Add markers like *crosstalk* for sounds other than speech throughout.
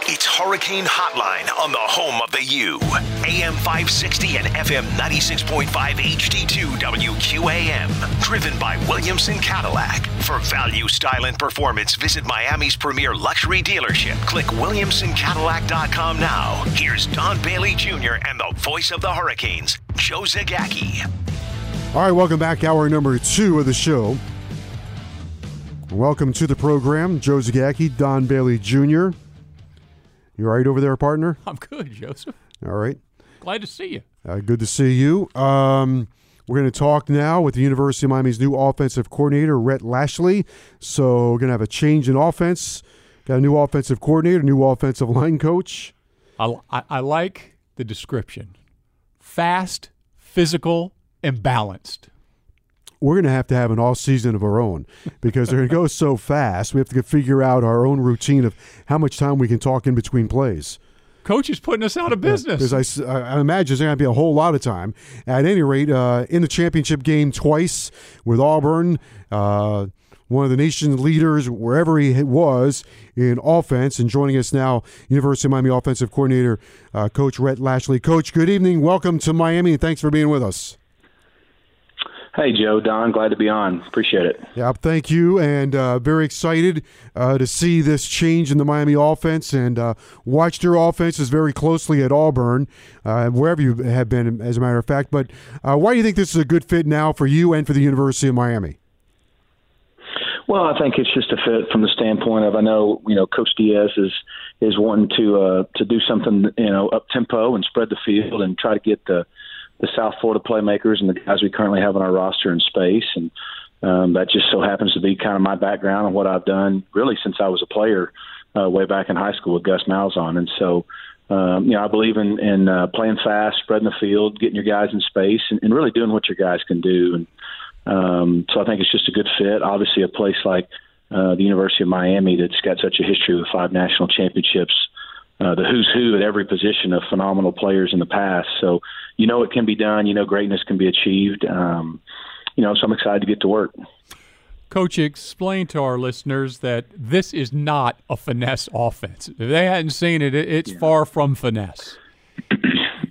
It's Hurricane Hotline on the home of the U. AM 560 and FM 96.5 HD2 WQAM. Driven by Williamson Cadillac. For value, style, and performance, visit Miami's premier luxury dealership. Click WilliamsonCadillac.com now. Here's Don Bailey Jr. and the voice of the Hurricanes, Joe Zagacki. All right, welcome back. Hour number two of the show. Welcome to the program, Joe Zagacki, Don Bailey Jr. You all right over there, partner? *laughs* I'm good, Joseph. All right. Glad to see you. Uh, good to see you. Um, we're going to talk now with the University of Miami's new offensive coordinator, Rhett Lashlee. So we're going to have a change in offense. Got a new offensive coordinator, new offensive *laughs* line coach. I, I, I like the description fast, physical, and balanced. We're going to have to have an off season of our own because they're going to go so fast. We have to figure out our own routine of how much time we can talk in between plays. Coach is putting us out of business. Because I, I imagine there's going to be a whole lot of time. At any rate, uh, in the championship game twice with Auburn, uh, one of the nation's leaders, wherever he was in offense, and joining us now, University of Miami offensive coordinator, uh, Coach Rhett Lashlee. Coach, good evening. Welcome to Miami, and thanks for being with us. Hey, Joe, Don, glad to be on. Appreciate it. Yeah, thank you, and uh, very excited uh, to see this change in the Miami offense, and uh, watched your offenses very closely at Auburn, uh, wherever you have been, as a matter of fact. But uh, why do you think this is a good fit now for you and for the University of Miami? Well, I think it's just a fit from the standpoint of I know you know Coach Diaz is is wanting to uh, to do something you know up tempo and spread the field and try to get the the South Florida playmakers and the guys we currently have on our roster in space. And um, that just so happens to be kind of my background and what I've done really since I was a player uh, way back in high school with Gus Malzahn. And so um, you know I believe in in uh, playing fast, spreading the field, getting your guys in space, and, and really doing what your guys can do. And um, so I think it's just a good fit. Obviously, a place like uh, the University of Miami that's got such a history with five national championships, uh, the who's who at every position of phenomenal players in the past. So you know it can be done. You know greatness can be achieved. Um, you know, so I'm excited to get to work. Coach, explain to our listeners that this is not a finesse offense. If they hadn't seen it, it- it's far from finesse. *clears throat*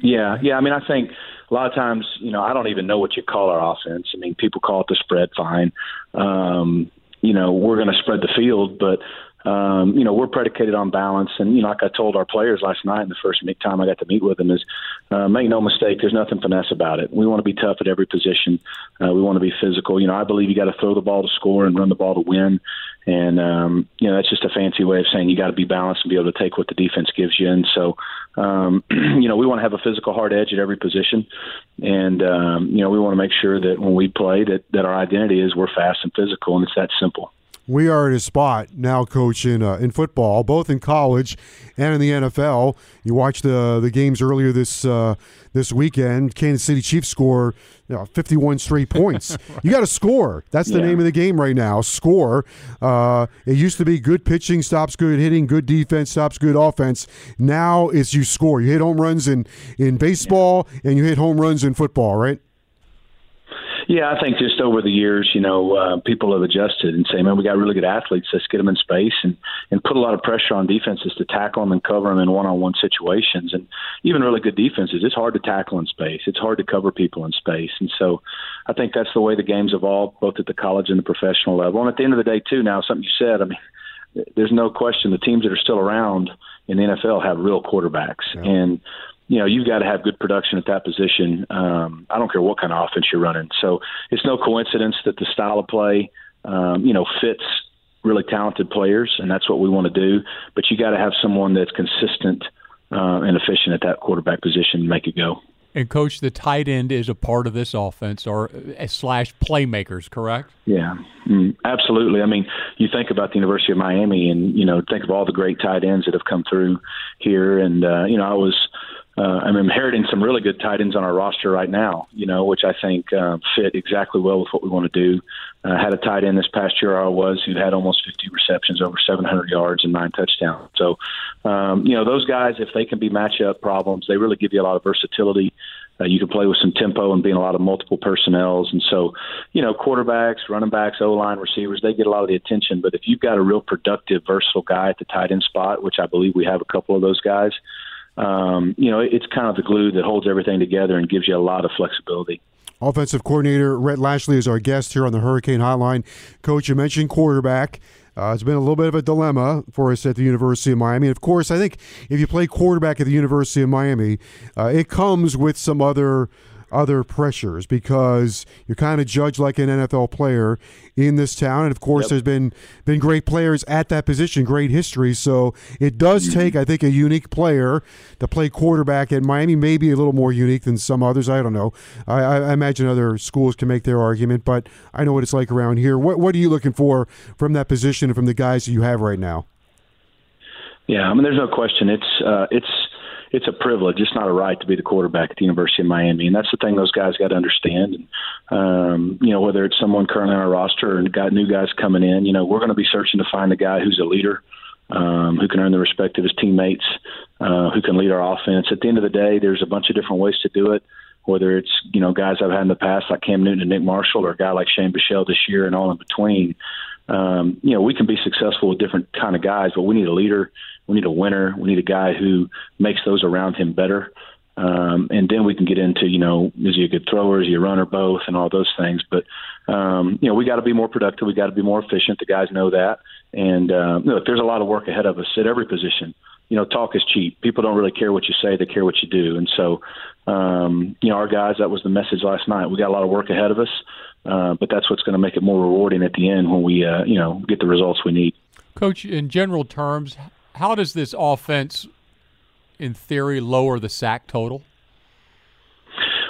Yeah, yeah. I mean, I think a lot of times, you know, I don't even know what you call our offense. I mean, people call it the spread fine. Um, you know, we're going to spread the field, but um, you know, we're predicated on balance. And you know, like I told our players last night in the first time I got to meet with them is, uh, make no mistake, there's nothing finesse about it. We want to be tough at every position. Uh, we want to be physical. You know, I believe you got to throw the ball to score and run the ball to win. And um, you know, that's just a fancy way of saying you got to be balanced and be able to take what the defense gives you. And so, um, *clears throat* you know, we want to have a physical hard edge at every position. And um, you know, we want to make sure that when we play, that that our identity is we're fast and physical, and it's that simple. We are at a spot now, coach, in uh, in football, both in college and in the NFL. You watched the the games earlier this uh, this weekend. Kansas City Chiefs score you know, 51 straight points. *laughs* You got to score. That's the Yeah. name of the game right now. Score. Uh, it used to be good pitching stops good hitting, good defense stops good offense. Now it's you score. You hit home runs in in baseball and you hit home runs in football, right? Yeah, I think just over the years, you know, uh, people have adjusted and say, "Man, we got really good athletes. Let's get them in space and and put a lot of pressure on defenses to tackle them and cover them in one-on-one situations. And even really good defenses, it's hard to tackle in space. It's hard to cover people in space. And so, I think that's the way the game's evolved, both at the college and the professional level. And at the end of the day, too, now something you said, I mean, there's no question the teams that are still around in the NFL have real quarterbacks and you know you've got to have good production at that position. Um, I don't care what kind of offense you're running. So it's no coincidence that the style of play, um, you know, fits really talented players, and that's what we want to do. But you got to have someone that's consistent uh, and efficient at that quarterback position to make it go. And coach, the tight end is a part of this offense, or uh, slash playmakers, correct? Yeah, mm, absolutely. I mean, you think about the University of Miami, and you know, think of all the great tight ends that have come through here. And uh, you know, I was uh, I'm inheriting some really good tight ends on our roster right now, you know, which I think uh, fit exactly well with what we want to do. Uh, had a tight end this past year, I was, who had almost 50 receptions, over 700 yards, and nine touchdowns. So, um, you know, those guys, if they can be matchup problems, they really give you a lot of versatility. Uh, you can play with some tempo and being a lot of multiple personnels. And so, you know, quarterbacks, running backs, O line, receivers, they get a lot of the attention. But if you've got a real productive, versatile guy at the tight end spot, which I believe we have a couple of those guys, um, you know, it's kind of the glue that holds everything together and gives you a lot of flexibility. Offensive coordinator Rhett Lashlee is our guest here on the Hurricane Hotline. Coach, you mentioned quarterback. Uh, it's been a little bit of a dilemma for us at the University of Miami. And of course, I think if you play quarterback at the University of Miami, uh, it comes with some other other pressures because you're kind of judged like an NFL player in this town, and of course, yep. there's been been great players at that position, great history. So it does mm-hmm. take, I think, a unique player to play quarterback at Miami. Maybe a little more unique than some others. I don't know. I, I imagine other schools can make their argument, but I know what it's like around here. What What are you looking for from that position and from the guys that you have right now? Yeah, I mean, there's no question. It's uh, it's it's a privilege. It's not a right to be the quarterback at the University of Miami, and that's the thing those guys got to understand. And, um, you know, whether it's someone currently on our roster or got new guys coming in, you know, we're going to be searching to find a guy who's a leader, um, who can earn the respect of his teammates, uh, who can lead our offense. At the end of the day, there's a bunch of different ways to do it. Whether it's you know guys I've had in the past like Cam Newton and Nick Marshall, or a guy like Shane Buechele this year, and all in between. Um, you know, we can be successful with different kind of guys, but we need a leader we need a winner. We need a guy who makes those around him better. Um, and then we can get into, you know, is he a good thrower? Is he a runner? Both and all those things. But, um, you know, we got to be more productive. We got to be more efficient. The guys know that. And, um, look, there's a lot of work ahead of us at every position. You know, talk is cheap. People don't really care what you say. They care what you do. And so, um, you know, our guys, that was the message last night. We got a lot of work ahead of us. Uh, but that's what's going to make it more rewarding at the end when we, uh, you know, get the results we need. Coach, in general terms, how does this offense, in theory, lower the sack total?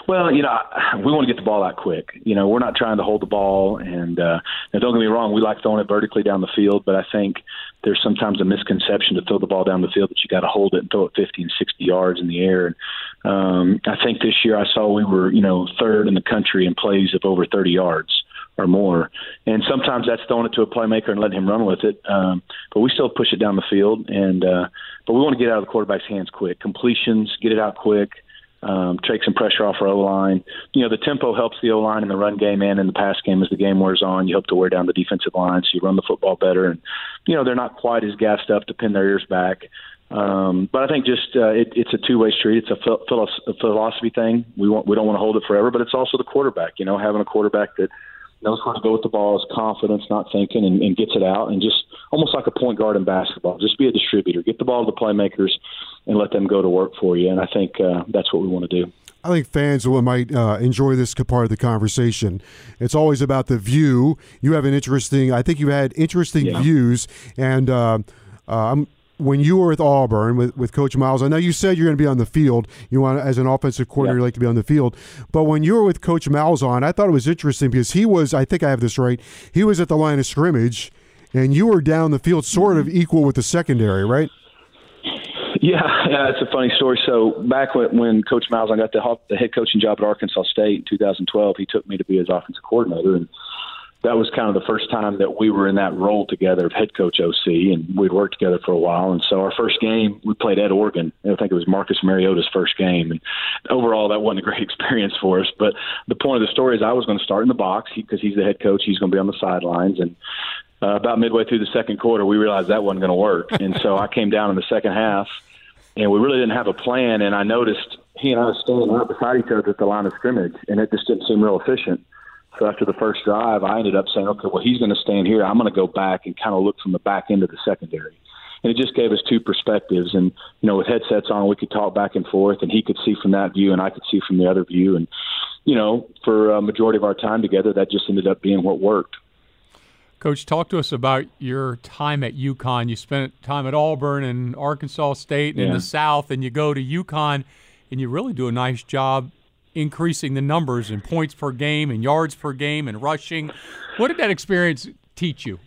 Well, you know, we want to get the ball out quick. You know, we're not trying to hold the ball. And uh, now don't get me wrong, we like throwing it vertically down the field, but I think there's sometimes a misconception to throw the ball down the field that you got to hold it and throw it 50 and 60 yards in the air. And um, I think this year I saw we were, you know, third in the country in plays of over 30 yards or more. And sometimes that's throwing it to a playmaker and letting him run with it. Um, but we still push it down the field. And uh, but we want to get out of the quarterback's hands quick. Completions, get it out quick. Um, take some pressure off our O line. You know, the tempo helps the O line in the run game and in the pass game as the game wears on. You hope to wear down the defensive line so you run the football better. And, you know, they're not quite as gassed up to pin their ears back. Um, but I think just uh, it, it's a two-way street. It's a, phil- a philosophy thing. We want we don't want to hold it forever, but it's also the quarterback. You know, having a quarterback that knows where to go with the ball, is confidence, not thinking, and, and gets it out, and just almost like a point guard in basketball. Just be a distributor, get the ball to the playmakers, and let them go to work for you. And I think uh, that's what we want to do. I think fans will might uh, enjoy this part of the conversation. It's always about the view. You have an interesting. I think you had interesting yeah. views, and uh, uh, when you were with Auburn with, with Coach Miles, I know you said you're going to be on the field. You want as an offensive coordinator, you like to be on the field. But when you were with Coach Miles on, I thought it was interesting because he was. I think I have this right. He was at the line of scrimmage, and you were down the field, sort of equal with the secondary, right? Yeah, yeah, it's a funny story. So back when, when Coach Miles, I got the, the head coaching job at Arkansas State in 2012, he took me to be his offensive coordinator, and that was kind of the first time that we were in that role together of head coach OC, and we'd worked together for a while. And so our first game, we played at Oregon. I think it was Marcus Mariota's first game, and overall that wasn't a great *laughs* experience for us. But the point of the story is I was going to start in the box because he's the head coach. He's going to be on the sidelines, and uh, about midway through the second quarter, we realized that wasn't going to work, and so I came down in the second half, and we really didn't have a plan. And I noticed he and I were standing right beside each other at the line of scrimmage, and it just didn't seem real efficient. So after the first drive, I ended up saying, okay, well, he's going to stand here. I'm going to go back and kind of look from the back end of the secondary. And it just gave us two perspectives. And, you know, with headsets on, we could talk back and forth, and he could see from that view, and I could see from the other view. And, you know, for a majority of our time together, that just ended up being what worked. Coach, talk to us about your time at UConn. You spent time at Auburn and Arkansas State and yeah. in the South, and you go to UConn and you really do a nice job increasing the numbers and points per game and yards per game and rushing. What did that experience teach you?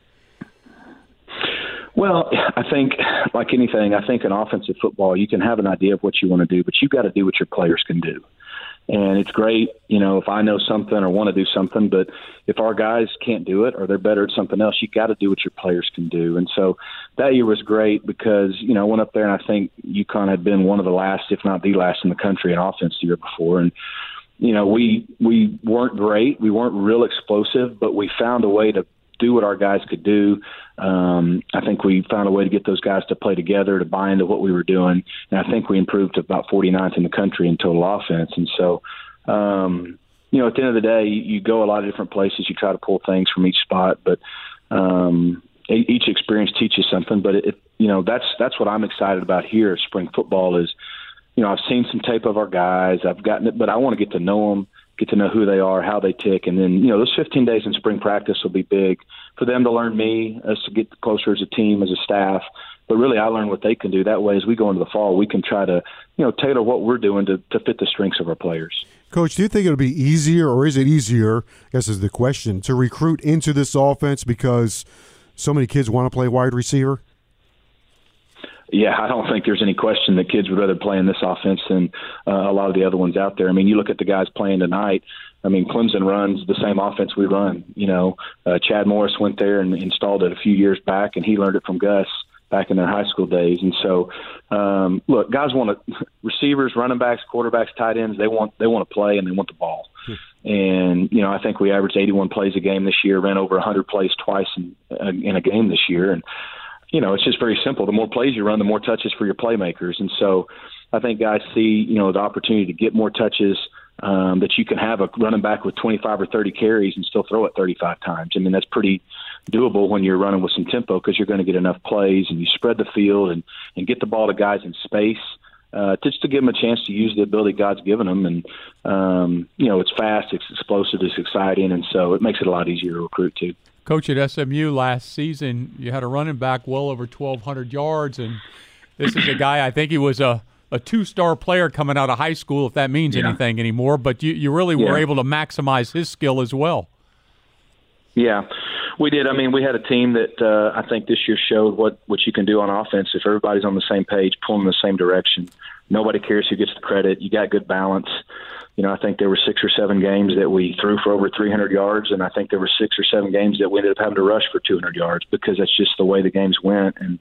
Well, I think, like anything, I think in offensive football, you can have an idea of what you want to do, but you've got to do what your players can do. And it's great, you know, if I know something or want to do something, but if our guys can't do it or they're better at something else, you got to do what your players can do. And so that year was great because, you know, I went up there and I think UConn had been one of the last, if not the last in the country in offense the year before. And, you know, we we weren't great, we weren't real explosive, but we found a way to do what our guys could do. Um, I think we found a way to get those guys to play together, to buy into what we were doing, and I think we improved to about 49th in the country in total offense. And so, um, you know, at the end of the day, you go a lot of different places. You try to pull things from each spot, but um, each experience teaches something. But it, you know, that's that's what I'm excited about here. Spring football is, you know, I've seen some tape of our guys. I've gotten it, but I want to get to know them get to know who they are, how they tick, and then you know those 15 days in spring practice will be big for them to learn me, us to get closer as a team, as a staff. But really, I learn what they can do. That way, as we go into the fall, we can try to you know tailor what we're doing to, to fit the strengths of our players. Coach, do you think it'll be easier, or is it easier? I guess is the question to recruit into this offense because so many kids want to play wide receiver yeah, I don't think there's any question that kids would rather play in this offense than uh, a lot of the other ones out there. I mean, you look at the guys playing tonight. I mean, Clemson runs the same offense we run. You know, uh, Chad Morris went there and installed it a few years back, and he learned it from Gus back in their high school days. And so, um, look, guys want to receivers, running backs, quarterbacks, tight ends. They want they want to play and they want the ball. Hmm. And you know, I think we averaged 81 plays a game this year, ran over 100 plays twice in, uh, in a game this year, and you know, it's just very simple. The more plays you run, the more touches for your playmakers. And so I think guys see, you know, the opportunity to get more touches, um, that you can have a running back with 25 or 30 carries and still throw it 35 times. I mean, that's pretty doable when you're running with some tempo because you're going to get enough plays and you spread the field and, and get the ball to guys in space. Uh, just to give them a chance to use the ability God's given them, and um, you know it's fast, it's explosive, it's exciting, and so it makes it a lot easier to recruit too. Coach at SMU last season, you had a running back well over 1,200 yards, and this is a *clears throat* guy, I think he was a, a two star player coming out of high school, if that means yeah. anything anymore, but you, you really yeah. were able to maximize his skill as well. Yeah, we did. I mean, we had a team that uh, I think this year showed what, what you can do on offense if everybody's on the same page, pulling in the same direction. Nobody cares who gets the credit. You got good balance you know, I think there were six or seven games that we threw for over 300 yards, and I think there were six or seven games that we ended up having to rush for 200 yards because that's just the way the games went. And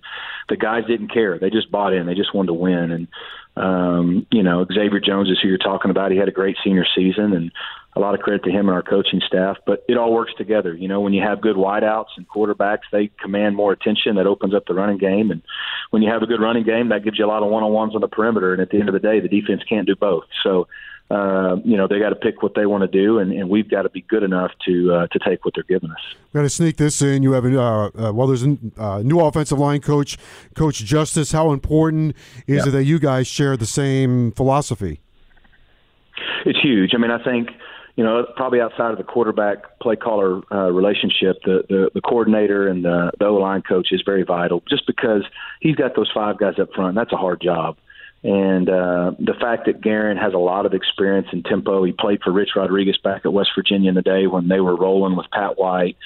the guys didn't care; they just bought in. They just wanted to win. And um, you know, Xavier Jones is who you're talking about. He had a great senior season, and a lot of credit to him and our coaching staff. But it all works together. You know, when you have good wideouts and quarterbacks, they command more attention. That opens up the running game, and when you have a good running game, that gives you a lot of one-on-ones on the perimeter. And at the end of the day, the defense can't do both. So uh, you know, they got to pick what they want to do, and, and we've got to be good enough to uh, to take what they're giving us. Got to sneak this in. You have a uh, uh, well, there's a uh, new offensive line coach, Coach Justice. How important is yeah. it that you guys share the same philosophy? It's huge. I mean, I think you know, probably outside of the quarterback play caller uh, relationship, the, the the coordinator and the, the O line coach is very vital. Just because he's got those five guys up front, that's a hard job. And uh, the fact that Garin has a lot of experience in tempo, he played for Rich Rodriguez back at West Virginia in the day when they were rolling with Pat White.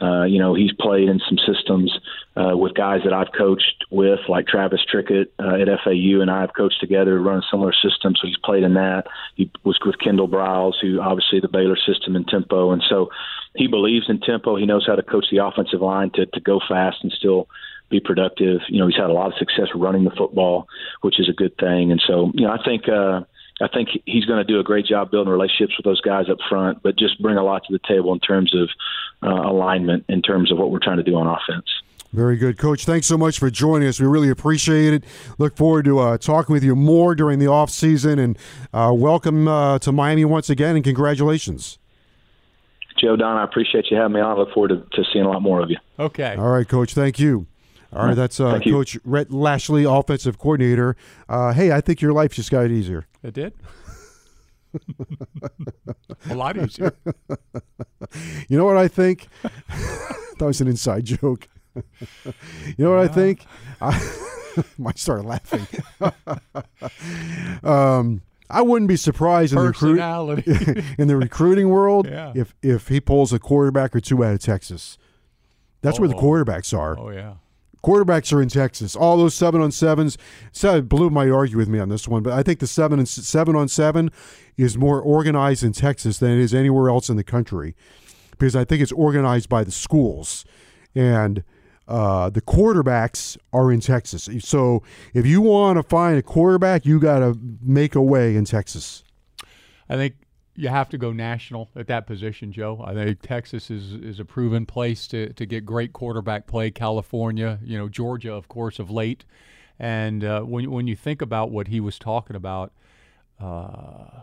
Uh, you know, he's played in some systems uh, with guys that I've coached with, like Travis Trickett uh, at FAU, and I have coached together, run similar system. So he's played in that. He was with Kendall Briles, who obviously the Baylor system in tempo, and so he believes in tempo. He knows how to coach the offensive line to to go fast and still be productive. You know, he's had a lot of success running the football, which is a good thing. And so, you know, I think uh, I think he's going to do a great job building relationships with those guys up front, but just bring a lot to the table in terms of uh, alignment, in terms of what we're trying to do on offense. Very good, Coach. Thanks so much for joining us. We really appreciate it. Look forward to uh, talking with you more during the off season, and uh, welcome uh, to Miami once again, and congratulations. Joe Don, I appreciate you having me on. I look forward to, to seeing a lot more of you. Okay. All right, Coach. Thank you. All right, that's uh, Coach Rhett Lashlee, offensive coordinator. Uh, hey, I think your life just got easier. It did. *laughs* a lot easier. *laughs* you know what I think? *laughs* that was an inside joke. you know what I think? I might start laughing. um, I wouldn't be surprised in the, recruit, in the recruiting world Yeah. if if he pulls a quarterback or two out of Texas. That's where the Oh. quarterbacks are. oh yeah. Quarterbacks are in Texas. All those seven on sevens. Blue might argue with me on this one, but I think the seven and seven on seven is more organized in Texas than it is anywhere else in the country, because I think it's organized by the schools, and uh, the quarterbacks are in Texas. So if you want to find a quarterback, you got to make a way in Texas. I think you have to go national at that position, Joe. I think Texas is is a proven place to to get great quarterback play. California, you know, Georgia, of course, of late. And uh, when when you think about what he was talking about, uh,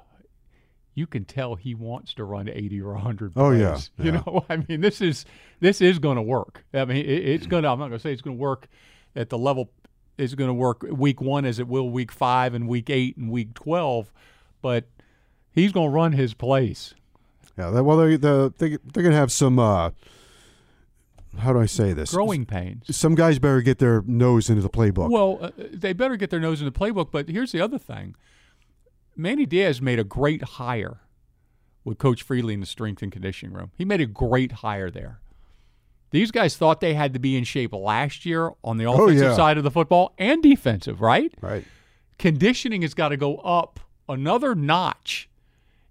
you can tell he wants to run 80 or 100 plays. Oh, yeah, *laughs* You yeah. know, I mean, this is this is going to work. I mean, it, it's going to. I'm not going to say it's going to work at the level it's going to work week one as it will week five and week eight and week 12, but he's going to run his place. Yeah. that- Well, they the, they they're gonna have some. Uh, how do I say this? Growing pains. Some guys better get their nose into the playbook. Well, uh, they better get their nose in the playbook. But here's the other thing: Manny Diaz made a great hire with Coach Feeley in the strength and conditioning room. He made a great hire there. These guys thought they had to be in shape last year on the Oh, offensive yeah. side of the football and defensive, right? right. Conditioning has got to go up another notch,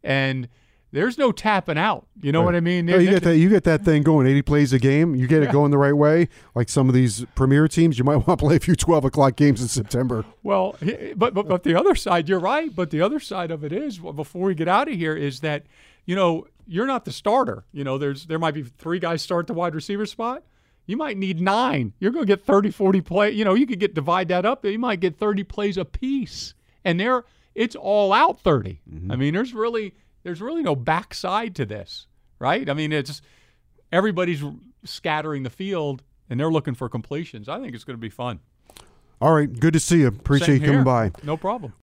and there's no tapping out. You know what I mean? No, you get that. You get that thing going. Eighty plays a game. You get it going the right way. Like some of these premier teams, you might *laughs* want to play a few twelve o'clock games in September. Well, but, but but the other side, you're right. But the other side of it is, before we get out of here, is that you know you're not the starter. You know, there's there might be three guys start the wide receiver spot. You might need nine. You're going to get 30, 40 play. You know, you could get divide that up. You might get 30 plays a piece, and there it's all out 30. Mm-hmm. I mean, there's really there's really no backside to this, right? I mean, it's everybody's scattering the field and they're looking for completions. I think it's going to be fun. All right, good to see you. Appreciate Same you coming here. by. No problem.